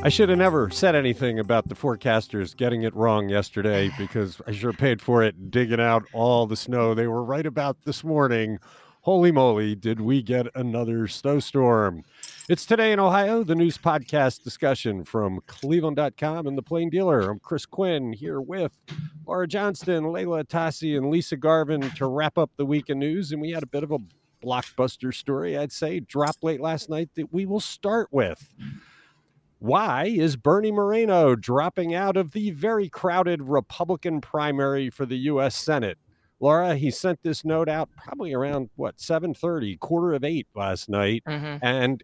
I should have never said anything about the forecasters getting it wrong yesterday because I sure paid for it digging out all the snow they were right about this morning. Holy moly, did we get another snowstorm? It's Today in Ohio, the news podcast discussion from cleveland.com and the Plain Dealer. I'm Chris Quinn here with Laura Johnston, Leila Atassi, and Lisa Garvin to wrap up the week of news. And we had a bit of a blockbuster story, I'd say, drop late last night that we will start with. Why is Bernie Moreno dropping out of the very crowded Republican primary for the U.S. Senate? Laura, he sent this note out probably around what 7:30, quarter of eight last night, Mhm. and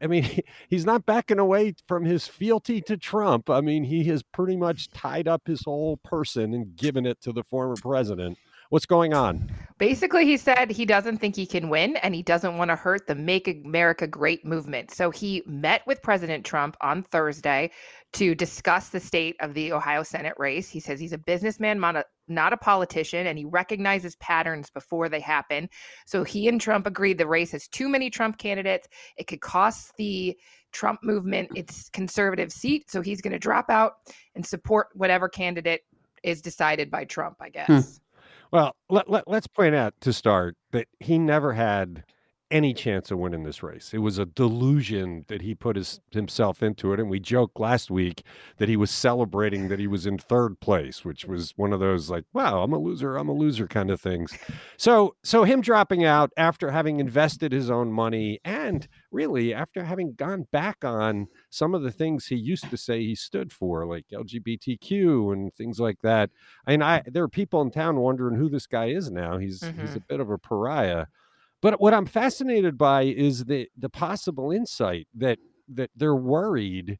I mean, he's not backing away from his fealty to Trump. I mean, he has pretty much tied up his whole person and given it to the former president. What's going on? Basically, he said he doesn't think he can win and he doesn't want to hurt the Make America Great movement. So he met with President Trump on Thursday to discuss the state of the Ohio Senate race. He says he's a businessman, not a, politician, and he recognizes patterns before they happen. So he and Trump agreed the race has too many Trump candidates. It could cost the Trump movement its conservative seat. So he's going to drop out and support whatever candidate is decided by Trump, I guess. Hmm. Well, let, let, let's point out to start that he never had any chance of winning this race. It was a delusion that he put his, himself into it. And we joked last week that he was celebrating that he was in third place, which was one of those like, wow, I'm a loser, I'm a loser kind of things. So, so him dropping out after having invested his own money and really after having gone back on some of the things he used to say he stood for, like LGBTQ and things like that. I mean, I there are people in town wondering who this guy is now. He's he's mm-hmm. a bit of a pariah. But what I'm fascinated by is the the possible insight that that they're worried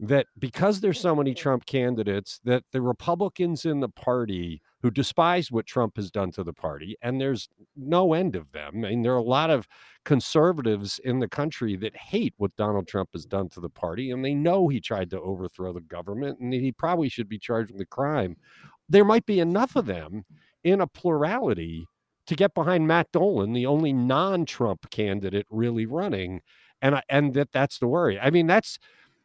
that because there's so many Trump candidates that the Republicans in the party who despise what Trump has done to the party and there's no end of them. I mean there are a lot of conservatives in the country that hate what Donald Trump has done to the party and they know he tried to overthrow the government and he probably should be charged with a crime. There might be enough of them in a plurality to get behind Matt Dolan, the only non-Trump candidate really running, and I, and that that's the worry. I mean, that's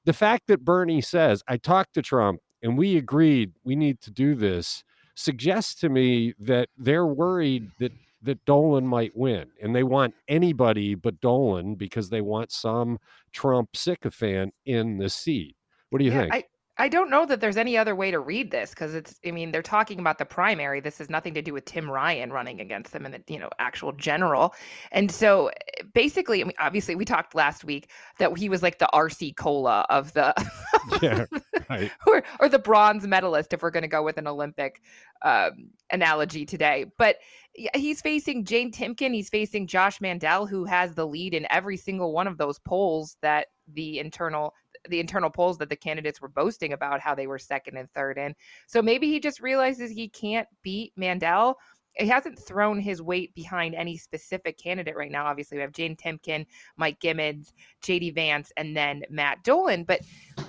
the fact that Bernie says I talked to Trump and we agreed we need to do this suggests to me that they're worried that that Dolan might win, and they want anybody but Dolan because they want some Trump sycophant in the seat. What do you Yeah, think? I, I don't know that there's any other way to read this because it's I mean they're talking about the primary. This has nothing to do with Tim Ryan running against them in the you know actual general. And so eh, basically, I mean, obviously we talked last week that he was like the RC Cola of the yeah, right. or or the bronze medalist if we're going to go with an Olympic um, analogy today. But he's facing Jane Timken. He's facing Josh Mandel, who has the lead in every single one of those polls that the internal the internal polls that the candidates were boasting about how they were second and third in. So maybe he just realizes he can't beat Mandel. He hasn't thrown his weight behind any specific candidate right now. Obviously, we have Jane Timken, Mike Gibbons, JD Vance, and then Matt Dolan. But uh,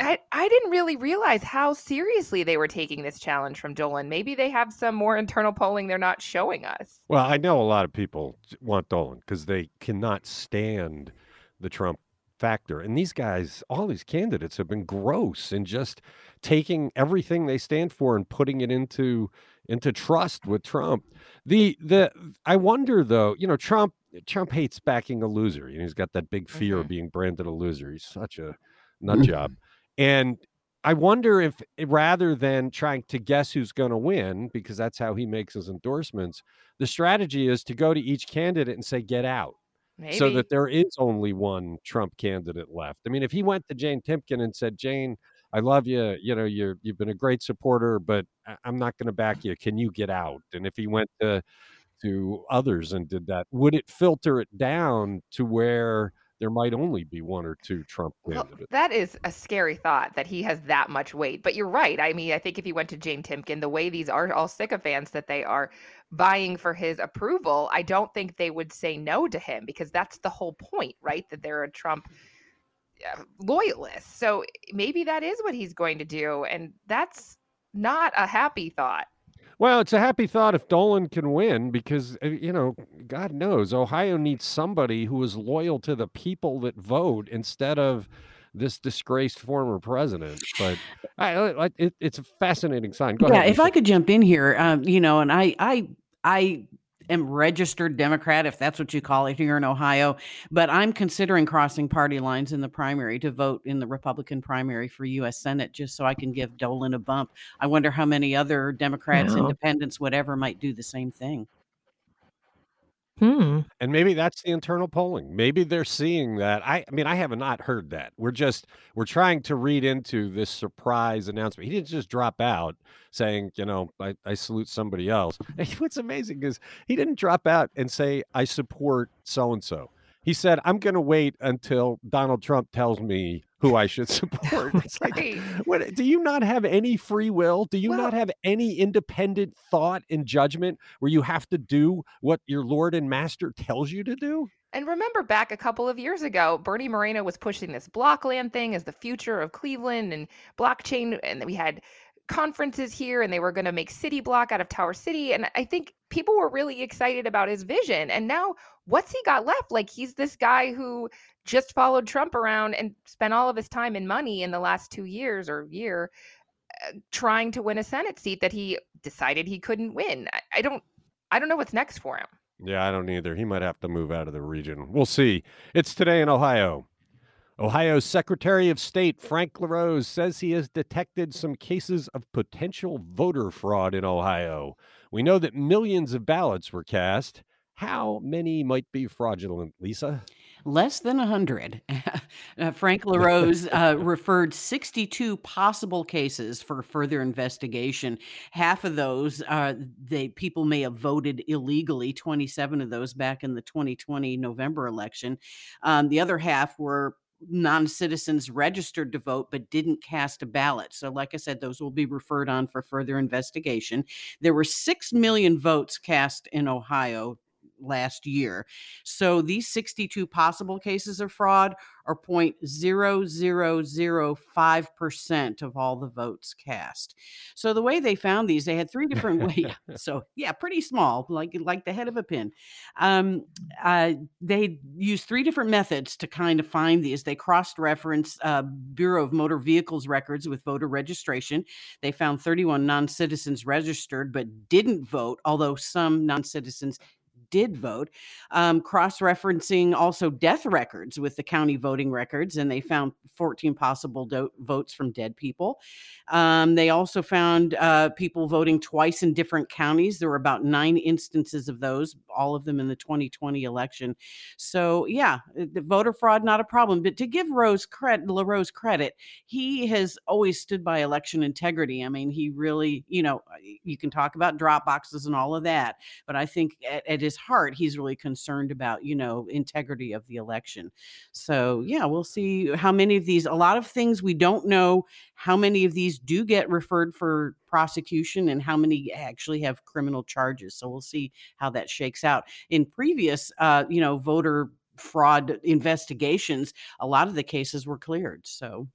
I, I didn't really realize how seriously they were taking this challenge from Dolan. Maybe they have some more internal polling they're not showing us. Well, I know a lot of people want Dolan because they cannot stand the Trump factor. And these guys, all these candidates have been gross and just taking everything they stand for and putting it into into trust with Trump. The the I wonder though, you know, Trump Trump hates backing a loser. You know, he's got that big fear of mm-hmm. being branded a loser. He's such a nut mm-hmm. job. And I wonder if rather than trying to guess who's going to win, because that's how he makes his endorsements, the strategy is to go to each candidate and say, get out. Maybe. So that there is only one Trump candidate left. I mean, if he went to Jane Timken and said, Jane, I love you. You know, you're you've been a great supporter, but I'm not going to back you. Can you get out? And if he went to to others and did that, would it filter it down to where there might only be one or two Trump Well, that is a scary thought that he has that much weight. But you're right. I mean, I think if he went to Jane Timken, the way these are all sycophants that they are vying for his approval, I don't think they would say no to him because that's the whole point, right? That they're a Trump uh, loyalist. So maybe that is what he's going to do. And that's not a happy thought. Well, it's a happy thought if Dolan can win because, uh, you know, God knows Ohio needs somebody who is loyal to the people that vote instead of this disgraced former president. But I, I it, it's a fascinating sign. Go yeah, ahead, if Lisa. I could jump in here, um, you know, and I, I, I am registered Democrat, if that's what you call it here in Ohio, but I'm considering crossing party lines in the primary to vote in the Republican primary for U.S. Senate just so I can give Dolan a bump. I wonder how many other Democrats, independents, whatever, might do the same thing. Hmm. And maybe that's the internal polling. Maybe they're seeing that. I, I mean, I have not heard that. We're just we're trying to read into this surprise announcement. He didn't just drop out saying, you know, I, I salute somebody else. What's amazing is he didn't drop out and say I support so and so. He said, I'm going to wait until Donald Trump tells me who I should support. It's like, Right. what, do you not have any free will? Do you Well- not have any independent thought and judgment where you have to do what your Lord and Master tells you to do? And remember back a couple of years ago, Bernie Moreno was pushing this blockland thing as the future of Cleveland and blockchain. And we had conferences here and they were going to make City Block out of Tower City. And I think people were really excited about his vision. And now what's he got left? Like he's this guy who just followed Trump around and spent all of his time and money in the last two years or year uh, trying to win a Senate seat that he decided he couldn't win. I, I don't. I don't know what's next for him. Yeah, I don't either. He might have to move out of the region. We'll see. It's today in Ohio. Ohio's Secretary of State Frank LaRose says he has detected some cases of potential voter fraud in Ohio. We know that millions of ballots were cast. How many might be fraudulent, Lisa? Less than 100. Uh, Frank LaRose uh, referred 62 possible cases for further investigation. Half of those, uh, they people may have voted illegally, 27 of those back in the 2020 November election. Um, the other half were non citizens registered to vote but didn't cast a ballot. So, like I said, those will be referred on for further investigation. There were 6 million votes cast in Ohio last year. So these 62 possible cases of fraud are 0.0005% of all the votes cast. So the way they found these, they had three different ways. So yeah, pretty small, like like the head of a pin. Um, uh, they used three different methods to kind of find these. They cross-reference uh, Bureau of Motor Vehicles records with voter registration. They found 31 non-citizens registered but didn't vote, although some non-citizens did vote, um, cross referencing also death records with the county voting records, and they found 14 possible do- votes from dead people. Um, they also found uh, people voting twice in different counties. There were about nine instances of those, all of them in the 2020 election. So, yeah, uh, the voter fraud, not a problem. But to give Rose credit, LaRose credit, he has always stood by election integrity. I mean, he really, you know, uh, you can talk about drop boxes and all of that, but I think at, at his heart, he's really concerned about, you know, integrity of the election. So, yeah, we'll see how many of these, a lot of things we don't know how many of these do get referred for prosecution and how many actually have criminal charges. So we'll see how that shakes out. In previous, uh, you know, voter fraud investigations, a lot of the cases were cleared. So,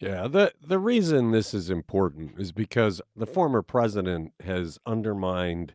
Yeah, the the reason this is important is because the former president has undermined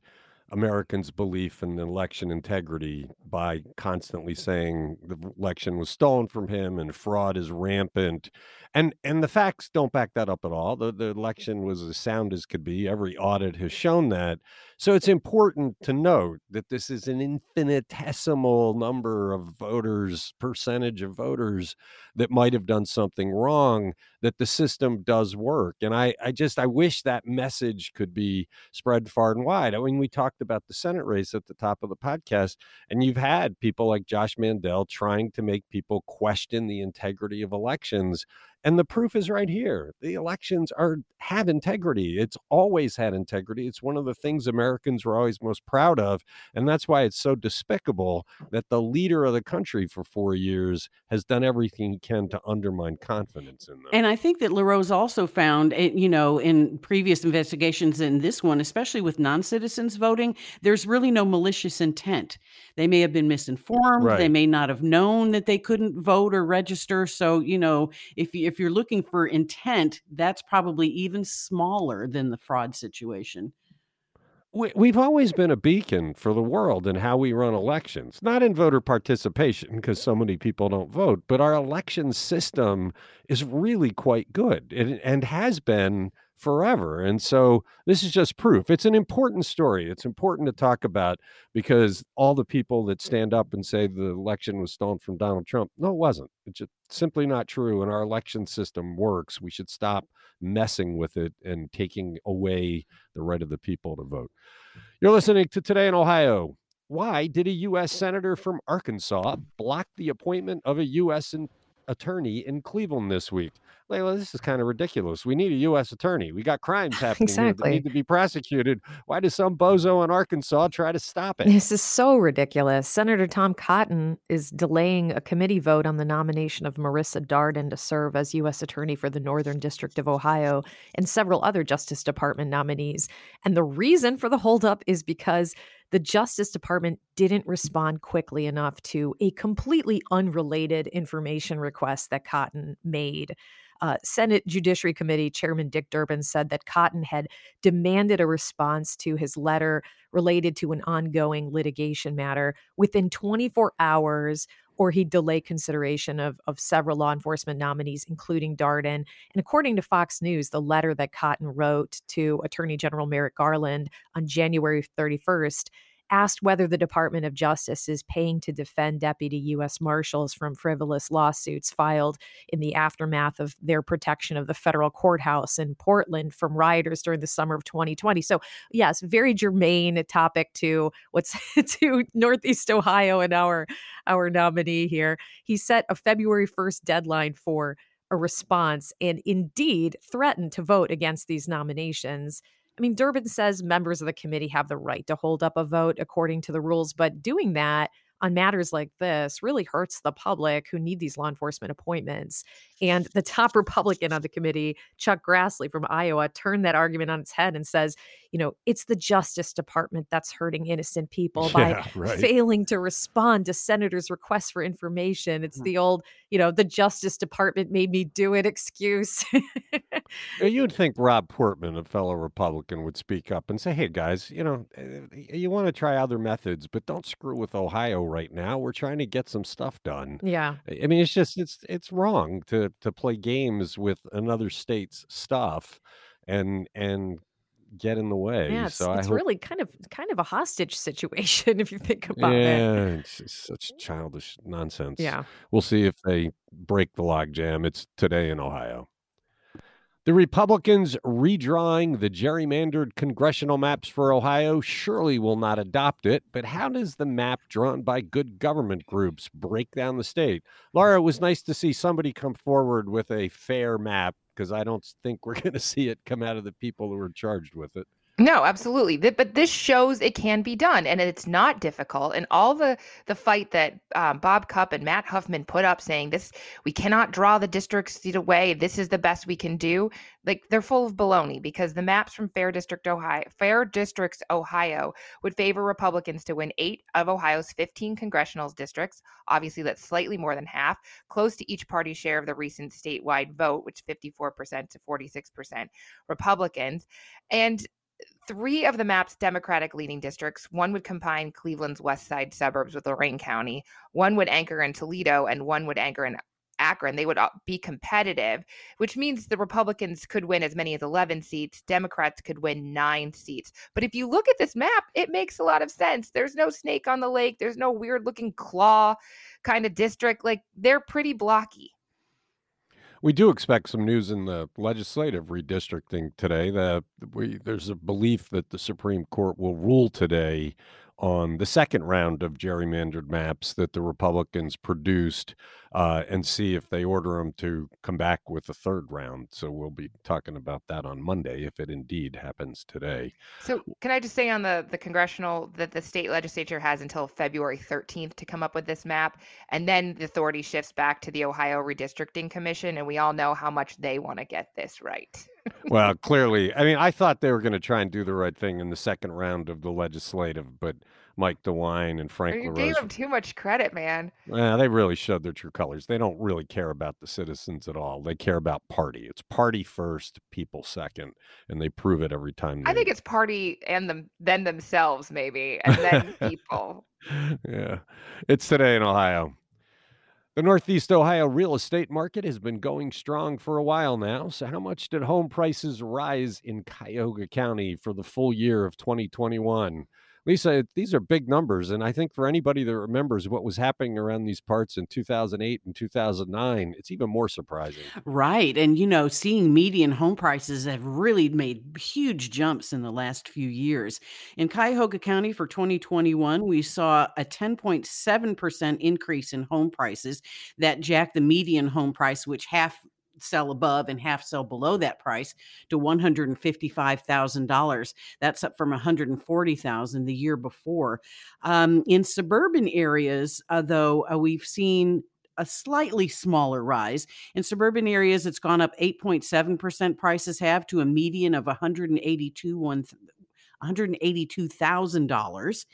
Americans' belief in election integrity by constantly saying the election was stolen from him and fraud is rampant. And and the facts don't back that up at all. The the election was as sound as could be. Every audit has shown that. So it's important to note that this is an infinitesimal number of voters, percentage of voters that might have done something wrong that the system does work. And I, I just, I wish that message could be spread far and wide. I mean, we talked about the Senate race at the top of the podcast, and you've had people like Josh Mandel trying to make people question the integrity of elections. And the proof is right here. The elections are have integrity. It's always had integrity. It's one of the things Americans were always most proud of. And that's why it's so despicable that the leader of the country for four years has done everything he can to undermine confidence in them. and I think that LaRose also found, eh, you know, in previous investigations in this one, especially with non citizens voting, there's really no malicious intent. They may have been misinformed. They may not have known that they couldn't vote or register. So, you know, if you, if you're looking for intent, that's probably even smaller than the fraud situation. we, we've always been a beacon for the world in how we run elections, not in voter participation because so many people don't vote, but our election system is really quite good and, and has been forever. And so this is just proof. It's an important story. It's important to talk about because all the people that stand up and say the election was stolen from Donald Trump, no, it wasn't. It's just simply not true. And our election system works. We should stop messing with it and taking away the right of the people to vote. You're listening to Today in Ohio. Why did a U.S. Senator from Arkansas block the appointment of a U.S. attorney in Cleveland this week? Leila, this is kind of ridiculous. We need a U.S. attorney. We got crimes happening exactly. that need to be prosecuted. Why does some bozo in Arkansas try to stop it? This is so ridiculous. Senator Tom Cotton is delaying a committee vote on the nomination of Marisa Darden to serve as U.S. Attorney for the Northern District of Ohio and several other Justice Department nominees. And the reason for the holdup is because the Justice Department didn't respond quickly enough to a completely unrelated information request that Cotton made. Uh, Senate Judiciary Committee Chairman Dick Durbin said that Cotton had demanded a response to his letter related to an ongoing litigation matter within 24 hours or he'd delay consideration of, of several law enforcement nominees, including Darden. And according to Fox News, the letter that Cotton wrote to Attorney General Merrick Garland on January 31st asked whether the Department of Justice is paying to defend deputy U.S. Marshals from frivolous lawsuits filed in the aftermath of their protection of the federal courthouse in Portland from rioters during the summer of 2020. So, yes, very germane topic to what's to Northeast Ohio and our our nominee here. He set a February 1st deadline for a response and indeed threatened to vote against these nominations. I mean, Durbin says members of the committee have the right to hold up a vote according to the rules, but doing that on matters like this really hurts the public who need these law enforcement appointments. And the top Republican on the committee, Chuck Grassley from Iowa, turned that argument on its head and says, you know, it's the Justice Department that's hurting innocent people by yeah, right. failing to respond to senators' requests for information. It's mm. the old, you know, the Justice Department made me do it excuse. You'd think Rob Portman, a fellow Republican, would speak up and say, hey, guys, you know, eh, you want to try other methods, but don't screw with Ohio right now. We're trying to get some stuff done. Yeah. I mean, it's just it's it's wrong to to play games with another state's stuff and and get in the way. Yeah, it's, so it's hope... really kind of kind of a hostage situation if you think about yeah, it. Yeah, it's such childish nonsense. Yeah. We'll see if they break the logjam. It's today in Ohio. The Republicans redrawing the gerrymandered congressional maps for Ohio surely will not adopt it, but how does the map drawn by good government groups break down the state? Laura, it was nice to see somebody come forward with a fair map because I don't think we're going to see it come out of the people who are charged with it. No, absolutely. But this shows it can be done, and it's not difficult. And all the the fight that um, Bob Cupp and Matt Huffman put up, saying this, we cannot draw the district seat away. This is the best we can do. Like they're full of baloney because the maps from Fair District Ohio, Fair Districts Ohio, would favor Republicans to win eight of Ohio's 15 congressional districts. Obviously, that's slightly more than half, close to each party's share of the recent statewide vote, which 54% to 46% Republicans. And three of the map's Democratic leading districts, one would combine Cleveland's west side suburbs with Lorain County, one would anchor in Toledo, and one would anchor in Akron. They would be competitive, which means the Republicans could win as many as 11 seats, Democrats could win nine seats. But if you look at this map, it makes a lot of sense. There's no snake on the lake, there's no weird looking claw kind of district. Like they're pretty blocky. We do expect some news in the legislative redistricting today. That we, there's a belief that the Supreme Court will rule today on the second round of gerrymandered maps that the Republicans produced uh, and see if they order them to come back with a third round. So we'll be talking about that on Monday if it indeed happens today. So can I just say on the the congressional that the state legislature has until February 13th to come up with this map, and then the authority shifts back to the Ohio Redistricting Commission, and we all know how much they want to get this right. well, clearly, I mean, I thought they were going to try and do the right thing in the second round of the legislative, but Mike DeWine and oh, Frank You LaRose. gave them too much credit, man. Yeah, they really showed their true colors. They don't really care about the citizens at all. They care about party. It's party first, people second, and they prove it every time. I think it's party and them then themselves maybe, and then people. yeah. It's today in Ohio. The Northeast Ohio real estate market has been going strong for a while now. So, how much did home prices rise in Cuyahoga County for the full year of 2021? Lisa, these are big numbers. And I think for anybody that remembers what was happening around these parts in 2008 and 2009, it's even more surprising. Right. And, you know, seeing median home prices have really made huge jumps in the last few years. In Cuyahoga County for 2021, we saw a 10.7% increase in home prices that jacked the median home price, which half sell above and half sell below that price to $155,000. That's up from 140,000 the year before. Um, in suburban areas, uh, though, uh, we've seen a slightly smaller rise. In suburban areas, it's gone up 8.7% prices have to a median of 182 one $182,000.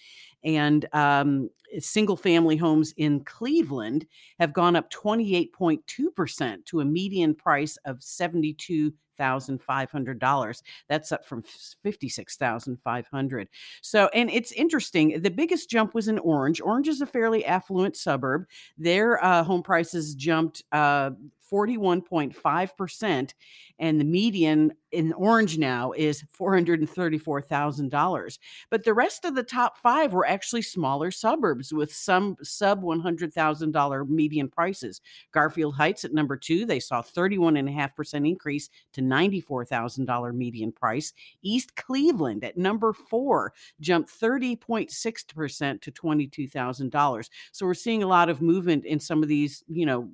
And um, single family homes in Cleveland have gone up 28.2% to a median price of $72,500. That's up from 56,500. So, and it's interesting. The biggest jump was in Orange. Orange is a fairly affluent suburb. Their uh, home prices jumped uh, 41.5%, and the median in Orange now is $434,000. But the rest of the top five were actually smaller suburbs with some sub $100,000 median prices. Garfield Heights at number two, they saw 31.5% increase to $94,000 median price. East Cleveland at number four jumped 30.6% to $22,000. So we're seeing a lot of movement in some of these, you know,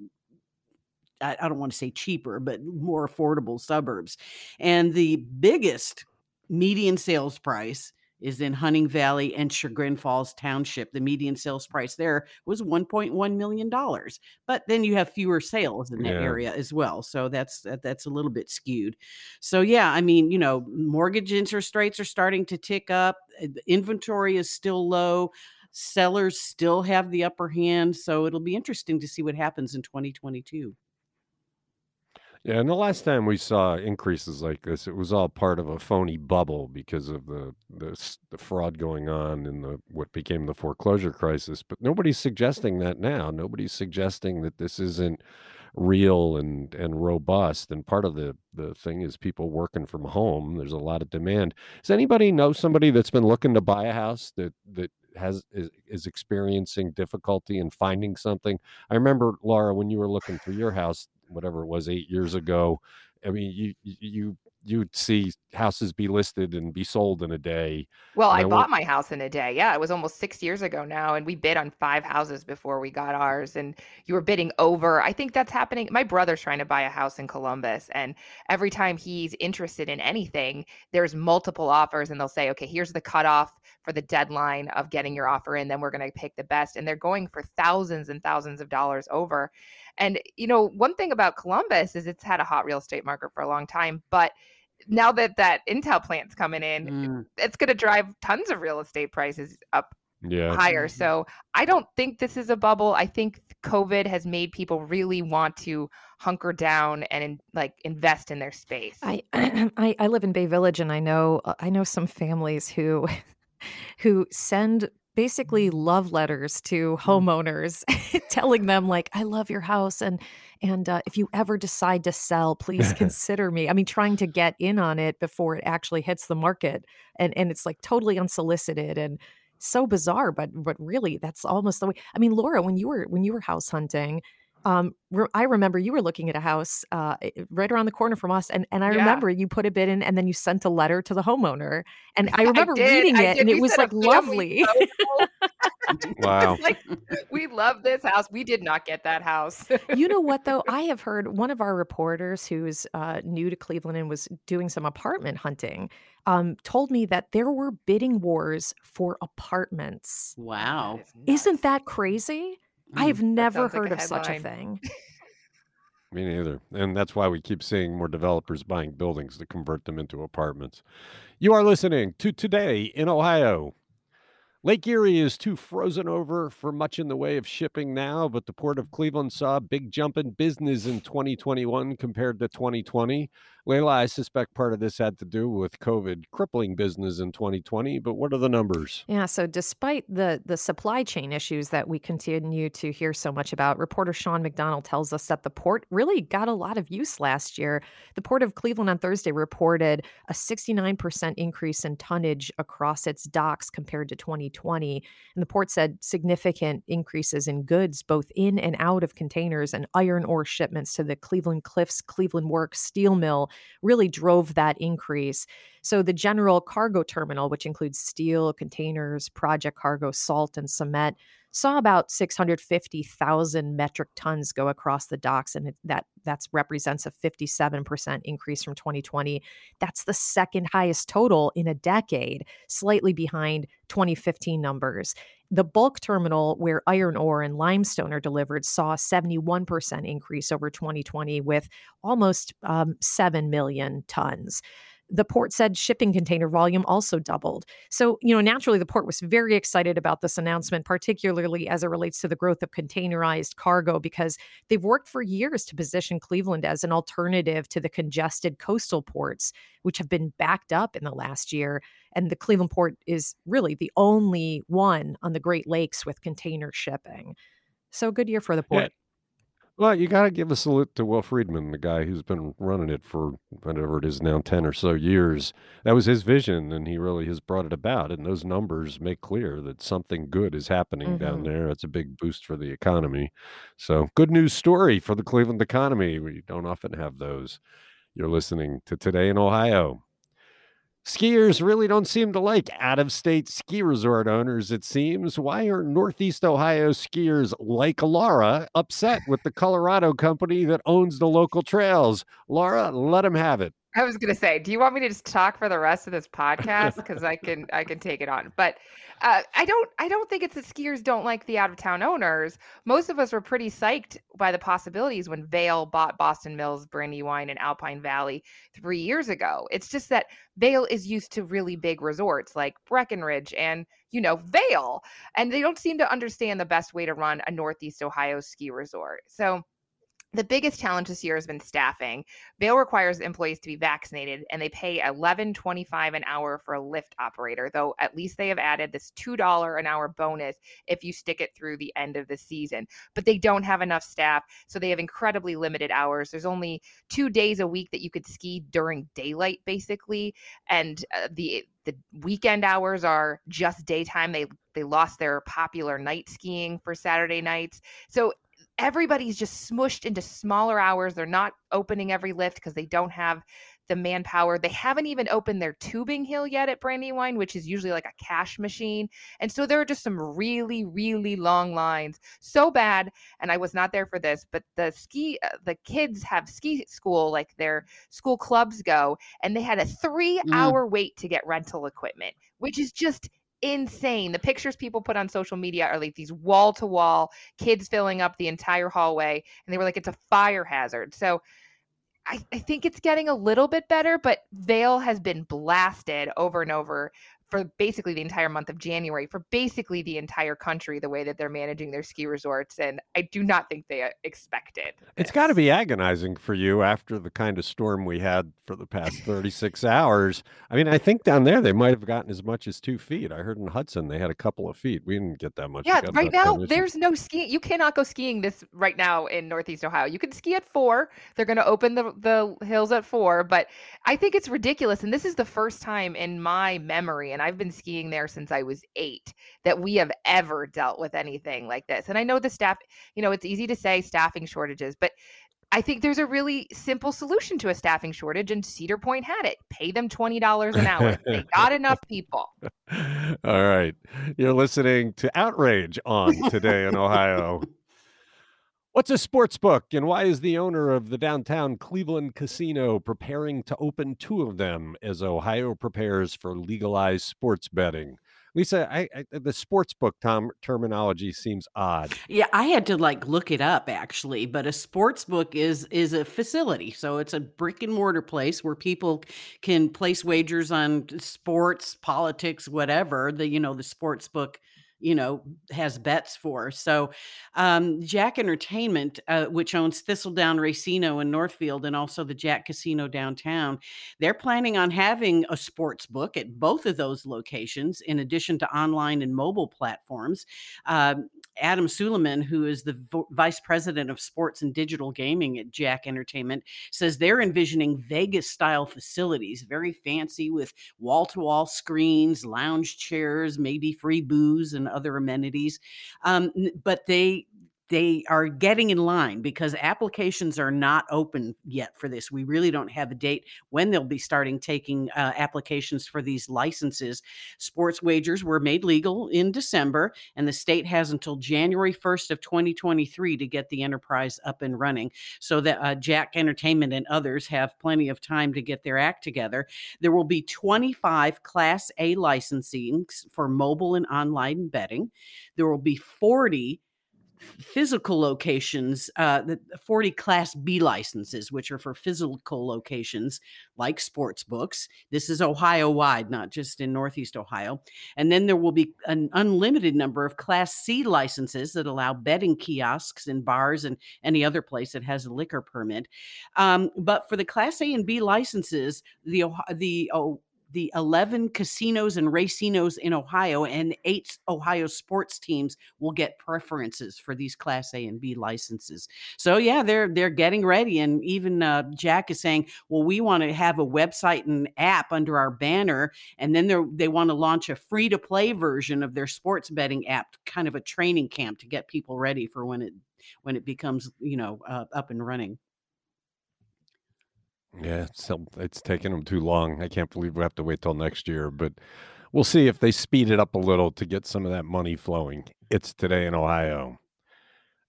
I, I don't want to say cheaper, but more affordable suburbs. And the biggest median sales price is in Hunting Valley and Chagrin Falls Township. The median sales price there was $1.1 million. But then you have fewer sales in that Yeah. area as well. So that's that, that's a little bit skewed. So yeah, I mean, you know, mortgage interest rates are starting to tick up. uh, Inventory is still low. Sellers still have the upper hand. So it'll be interesting to see what happens in 2022. Yeah, and the last time we saw increases like this, it was all part of a phony bubble because of the the, the fraud going on in the what became the foreclosure crisis. But nobody's suggesting that now. Nobody's suggesting that this isn't real and and robust. And part of the the thing is people working from home. There's a lot of demand. Does anybody know somebody that's been looking to buy a house that that has is, is experiencing difficulty in finding something? I remember Laura when you were looking for your house, whatever it was, eight years ago. I mean, you you you you'd see houses be listed and be sold in a day. Well, I I bought went- my house in a day. Yeah, it was almost six years ago now, and we bid on five houses before we got ours. And you were bidding over. I think that's happening. My brother's trying to buy a house in Columbus, and every time he's interested in anything, there's multiple offers, and they'll say, "Okay, here's the cutoff for the deadline of getting your offer in. Then we're going to pick the best." And they're going for thousands and thousands of dollars over. And you know, one thing about Columbus is it's had a hot real estate market for a long time, but now that that Intel plant's coming in, Mm. it's going to drive tons of real estate prices up Yeah. higher. So I don't think this is a bubble. I think COVID has made people really want to hunker down and in, like invest in their space. I, I I live in Bay Village, and I know uh, I know some families who who send basically love letters to homeowners, telling them like, "I love your house, and and uh, if you ever decide to sell, please consider me." I mean, trying to get in on it before it actually hits the market, and and it's like totally unsolicited and so bizarre, but but really, that's almost the way. I mean, Laura, when you were when you were house hunting. Um, re- I remember you were looking at a house uh, right around the corner from us, and and I Yeah. remember you put a bid in, and then you sent a letter to the homeowner, and I remember did, reading I it, did. and it was like lovely. Wow. like we love this house. We did not get that house. you know what though? I have heard one of our reporters who's uh, new to Cleveland and was doing some apartment hunting, um, told me that there were bidding wars for apartments. Wow. That is Isn't that crazy? I Mm. have never sounds like heard of such a thing. Me neither. And that's why we keep seeing more developers buying buildings to convert them into apartments. You are listening to Today in Ohio. Lake Erie is too frozen over for much in the way of shipping now, but the Port of Cleveland saw a big jump in business in 2021 compared to 2020. Leila, I suspect part of this had to do with COVID crippling business in 2020, but what are the numbers? Yeah, so despite the the supply chain issues that we continue to hear so much about, reporter Sean McDonnell tells us that the port really got a lot of use last year. The Port of Cleveland on Thursday reported a 69% increase in tonnage across its docks compared to 2020. And the port said significant increases in goods both in and out of containers and iron ore shipments to the Cleveland Cliffs, Cleveland Works steel mill really drove that increase. So the general cargo terminal, which includes steel, containers, project cargo, salt, and cement, saw about 650,000 metric tons go across the docks, and that that represents a 57% increase from 2020. That's the second highest total in a decade, slightly behind 2015 numbers. The bulk terminal, where iron ore and limestone are delivered, saw a 71% increase over 2020 with almost um, 7 million tons the port said shipping container volume also doubled. So, you know, naturally, the port was very excited about this announcement, particularly as it relates to the growth of containerized cargo, because they've worked for years to position Cleveland as an alternative to the congested coastal ports, which have been backed up in the last year. And the Cleveland port is really the only one on the Great Lakes with container shipping. So, good year for the port. Yeah. Well, you got to give a salute to Will Friedman, the guy who's been running it for whatever it is now, 10 or so years. That was his vision, and he really has brought it about. And those numbers make clear that something good is happening down Mhm. there. It's a big boost for the economy. So, good news story for the Cleveland economy. We don't often have those. You're listening to Today in Ohio. Skiers really don't seem to like out of state ski resort owners, it seems. Why are Northeast Ohio skiers like Laura upset with the Colorado company that owns the local trails? Laura, let them have it. I was gonna say, do you want me to just talk for the rest of this podcast? Because I can I can take it on. But uh, I don't I don't think it's that skiers don't like the out of town owners. Most of us were pretty psyched by the possibilities when Vail bought Boston Mills, Brandywine, and Alpine Valley three years ago. It's just that Vail is used to really big resorts like Breckenridge and you know Vail, and they don't seem to understand the best way to run a Northeast Ohio ski resort. So the biggest challenge this year has been staffing. Vail requires employees to be vaccinated and they pay $11.25 an hour for a lift operator, though at least they have added this $2 an hour bonus if you stick it through the end of the season. But they don't have enough staff, so they have incredibly limited hours. There's only two days a week that you could ski during daylight, basically. And uh, the the weekend hours are just daytime. They they lost their popular night skiing for Saturday nights. So everybody's just smushed into smaller hours. They're not opening every lift because they don't have the manpower. They haven't even opened their tubing hill yet at Brandywine, which is usually like a cash machine. And so there are just some really, really long lines. So bad. And I was not there for this, but the ski, uh, the kids have ski school, like their school clubs go, and they had a three Mm. hour wait to get rental equipment, which is just insane. The pictures people put on social media are like these wall to wall kids filling up the entire hallway, and they were like, it's a fire hazard. So I, I think it's getting a little bit better, but Vail has been blasted over and over for basically the entire month of January, for basically the entire country, the way that they're managing their ski resorts. And I do not think they uh, expected. It's got to be agonizing for you after the kind of storm we had for the past 36 hours. I mean, I think down there they might have gotten as much as two feet. I heard in Hudson they had a couple of feet. We didn't get that much. Yeah, right now 10 -ish. there's no skiing. You cannot go skiing this right now in Northeast Ohio. You can ski at four. They're going to open the the hills at four, but I think it's ridiculous. And this is the first time in my memory, and I've been skiing there since I was eight, that we have ever dealt with anything like this. And I know the staff. You know, it's easy to say staffing shortages, but I think there's a really simple solution to a staffing shortage, and Cedar Point had it. Pay them twenty dollars an hour. they got enough people. All right. You're listening to Outrage on Today in Ohio. What's a sports book and why is the owner of the downtown Cleveland casino preparing to open two of them as Ohio prepares for legalized sports betting? Lisa, I, I the sports book tom, terminology seems odd. Yeah, I had to like look it up actually, but a sports book is is a facility. So it's a brick and mortar place where people can place wagers on sports, politics, whatever. The you know, the sports book you know has bets for. So um, Jack Entertainment, uh, which owns Thistledown Racino in Northfield and also the Jack Casino downtown, they're planning on having a sports book at both of those locations, in addition to online and mobile platforms. Um, Adam Suleiman, who is the v- vice president of sports and digital gaming at Jack Entertainment, says they're envisioning Vegas style facilities, very fancy with wall to wall screens, lounge chairs, maybe free booze and other amenities. Um, but they they are getting in line because applications are not open yet for this. We really don't have a date when they'll be starting taking uh, applications for these licenses. Sports wagers were made legal in December, and the state has until January 1st of 2023 to get the enterprise up and running. So that uh, Jack Entertainment and others have plenty of time to get their act together. There will be 25 Class A licensings for mobile and online betting. There will be 40 physical locations, uh, the 40 Class B licenses, which are for physical locations like sports books. This is Ohio wide, not just in Northeast Ohio. And then there will be an unlimited number of Class C licenses that allow betting kiosks and bars and any other place that has a liquor permit. Um, but for the Class A and B licenses, the the oh, the 11 casinos and racinos in Ohio and eight Ohio sports teams will get preferences for these class A and B licenses. So yeah, they're they're getting ready and even uh, Jack is saying, "Well, we want to have a website and app under our banner and then they they want to launch a free to play version of their sports betting app, kind of a training camp to get people ready for when it when it becomes, you know, uh, up and running." Yeah, so it's taken them too long. I can't believe we have to wait till next year, but we'll see if they speed it up a little to get some of that money flowing. It's today in Ohio.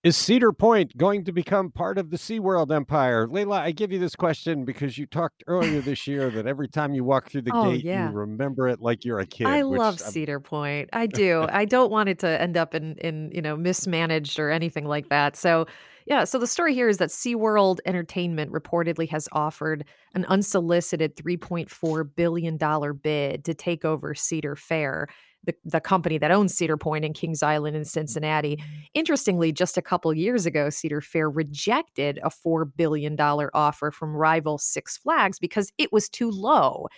Is Cedar Point going to become part of the SeaWorld empire? Leila, I give you this question because you talked earlier this year that every time you walk through the Oh, gate, yeah. you remember it like you're a kid, I love I'm- Cedar Point. I do. I don't want it to end up in in, you know, mismanaged or anything like that. So, yeah, so the story here is that SeaWorld Entertainment reportedly has offered an unsolicited $3.4 billion bid to take over Cedar Fair, the, the company that owns Cedar Point and Kings Island in Cincinnati. Mm-hmm. Interestingly, just a couple years ago, Cedar Fair rejected a $4 billion offer from rival Six Flags because it was too low.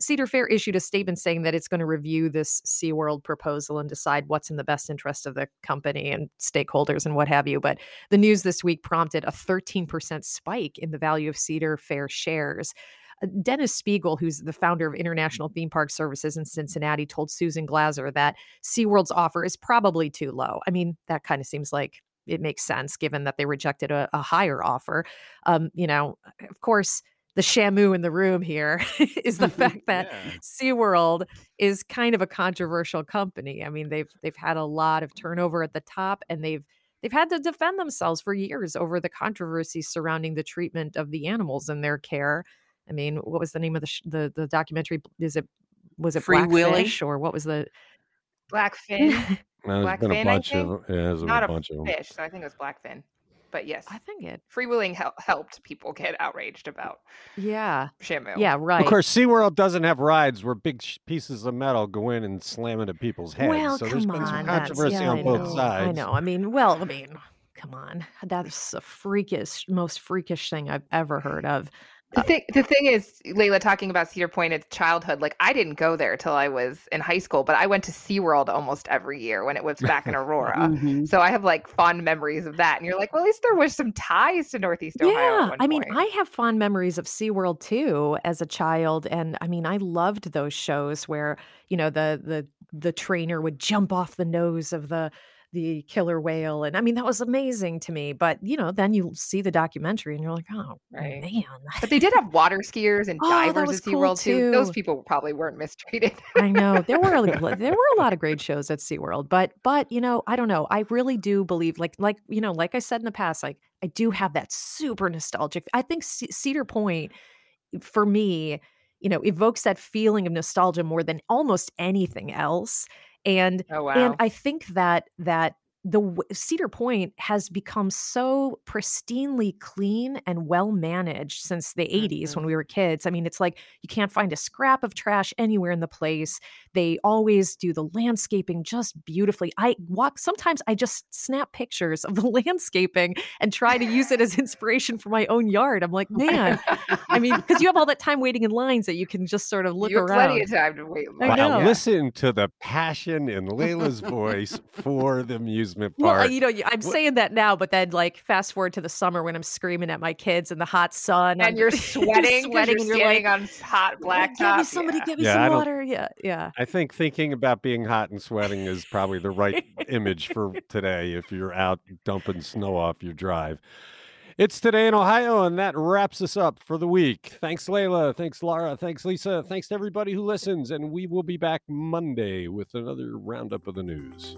Cedar Fair issued a statement saying that it's going to review this SeaWorld proposal and decide what's in the best interest of the company and stakeholders and what have you. But the news this week prompted a 13% spike in the value of Cedar Fair shares. Uh, Dennis Speigel, who's the founder of International Theme Park Services in Cincinnati, told Susan Glaser that SeaWorld's offer is probably too low. I mean, that kind of seems like it makes sense given that they rejected a, a higher offer. Um, you know, of course, the shamu in the room here is the fact that Yeah. SeaWorld is kind of a controversial company. I mean, they've they've had a lot of turnover at the top and they've they've had to defend themselves for years over the controversy surrounding the treatment of the animals in their care. I mean, what was the name of the sh- the the documentary? Is it was it Free Willy? Blackfish or what was the Blackfin, There's Black been a I bunch of think? yeah, there's been not a a bunch of 'em. fish. So I think it was blackfin. But yes, I think it. freewheeling hel- helped people get outraged about Yeah. Shamu. Yeah, right. Of course, SeaWorld doesn't have rides where big sh- pieces of metal go in and slam into people's heads. Well, so there's come been some on. that's- controversy yeah, on I both know, sides. I know. I mean, well, I mean, come on. That's a freakish, most freakish thing I've ever heard of. The thing, the thing is, Leila talking about Cedar Point as childhood. Like I didn't go there till I was in high school, but I went to SeaWorld almost every year when it was back in Aurora. Mhm. So I have like fond memories of that. And you're like, well, at least there was some ties to Northeast Ohio. Yeah, I mean. I have fond memories of SeaWorld too as a child and I mean, I loved those shows where, you know, the the the trainer would jump off the nose of the the killer whale and I mean, that was amazing to me, but you know, then you see the documentary and you're like, "Oh, Right. man." But they did have water skiers and Oh, divers at cool, SeaWorld too. Those people probably weren't mistreated. I know there were a, there were a lot of great shows at SeaWorld, but but you know, I don't know. I really do believe like like you know, like I said in the past, like I do have that super nostalgic. I think C- Cedar Point for me, you know, evokes that feeling of nostalgia more than almost anything else. And Oh wow. and I think that that the w- Cedar Point has become so pristinely clean and well managed since the 80s Mhm. when we were kids. I mean, it's like you can't find a scrap of trash anywhere in the place. They always do the landscaping just beautifully. I walk sometimes I just snap pictures of the landscaping and try to use it as inspiration for my own yard. I'm like, man, I mean, because you have all that time waiting in lines that you can just sort of look you have around. plenty of time to wait. I Wow, know. listen to the passion in Leila's voice for the amusement Well, park. you know, y- I'm What- saying that now, but then like fast forward to the summer when I'm screaming at my kids in the hot sun and you're sweating because sweating, you're you're standing like, on hot "Oh, blacktop. Get me somebody, yeah. get me Yeah, some water. Yeah, yeah. I think thinking about being hot and sweating is probably the right image for today if you're out dumping snow off your drive. It's today in Ohio, and that wraps us up for the week. Thanks, Leila. Thanks, Laura. Thanks, Lisa. Thanks to everybody who listens. And we will be back Monday with another roundup of the news.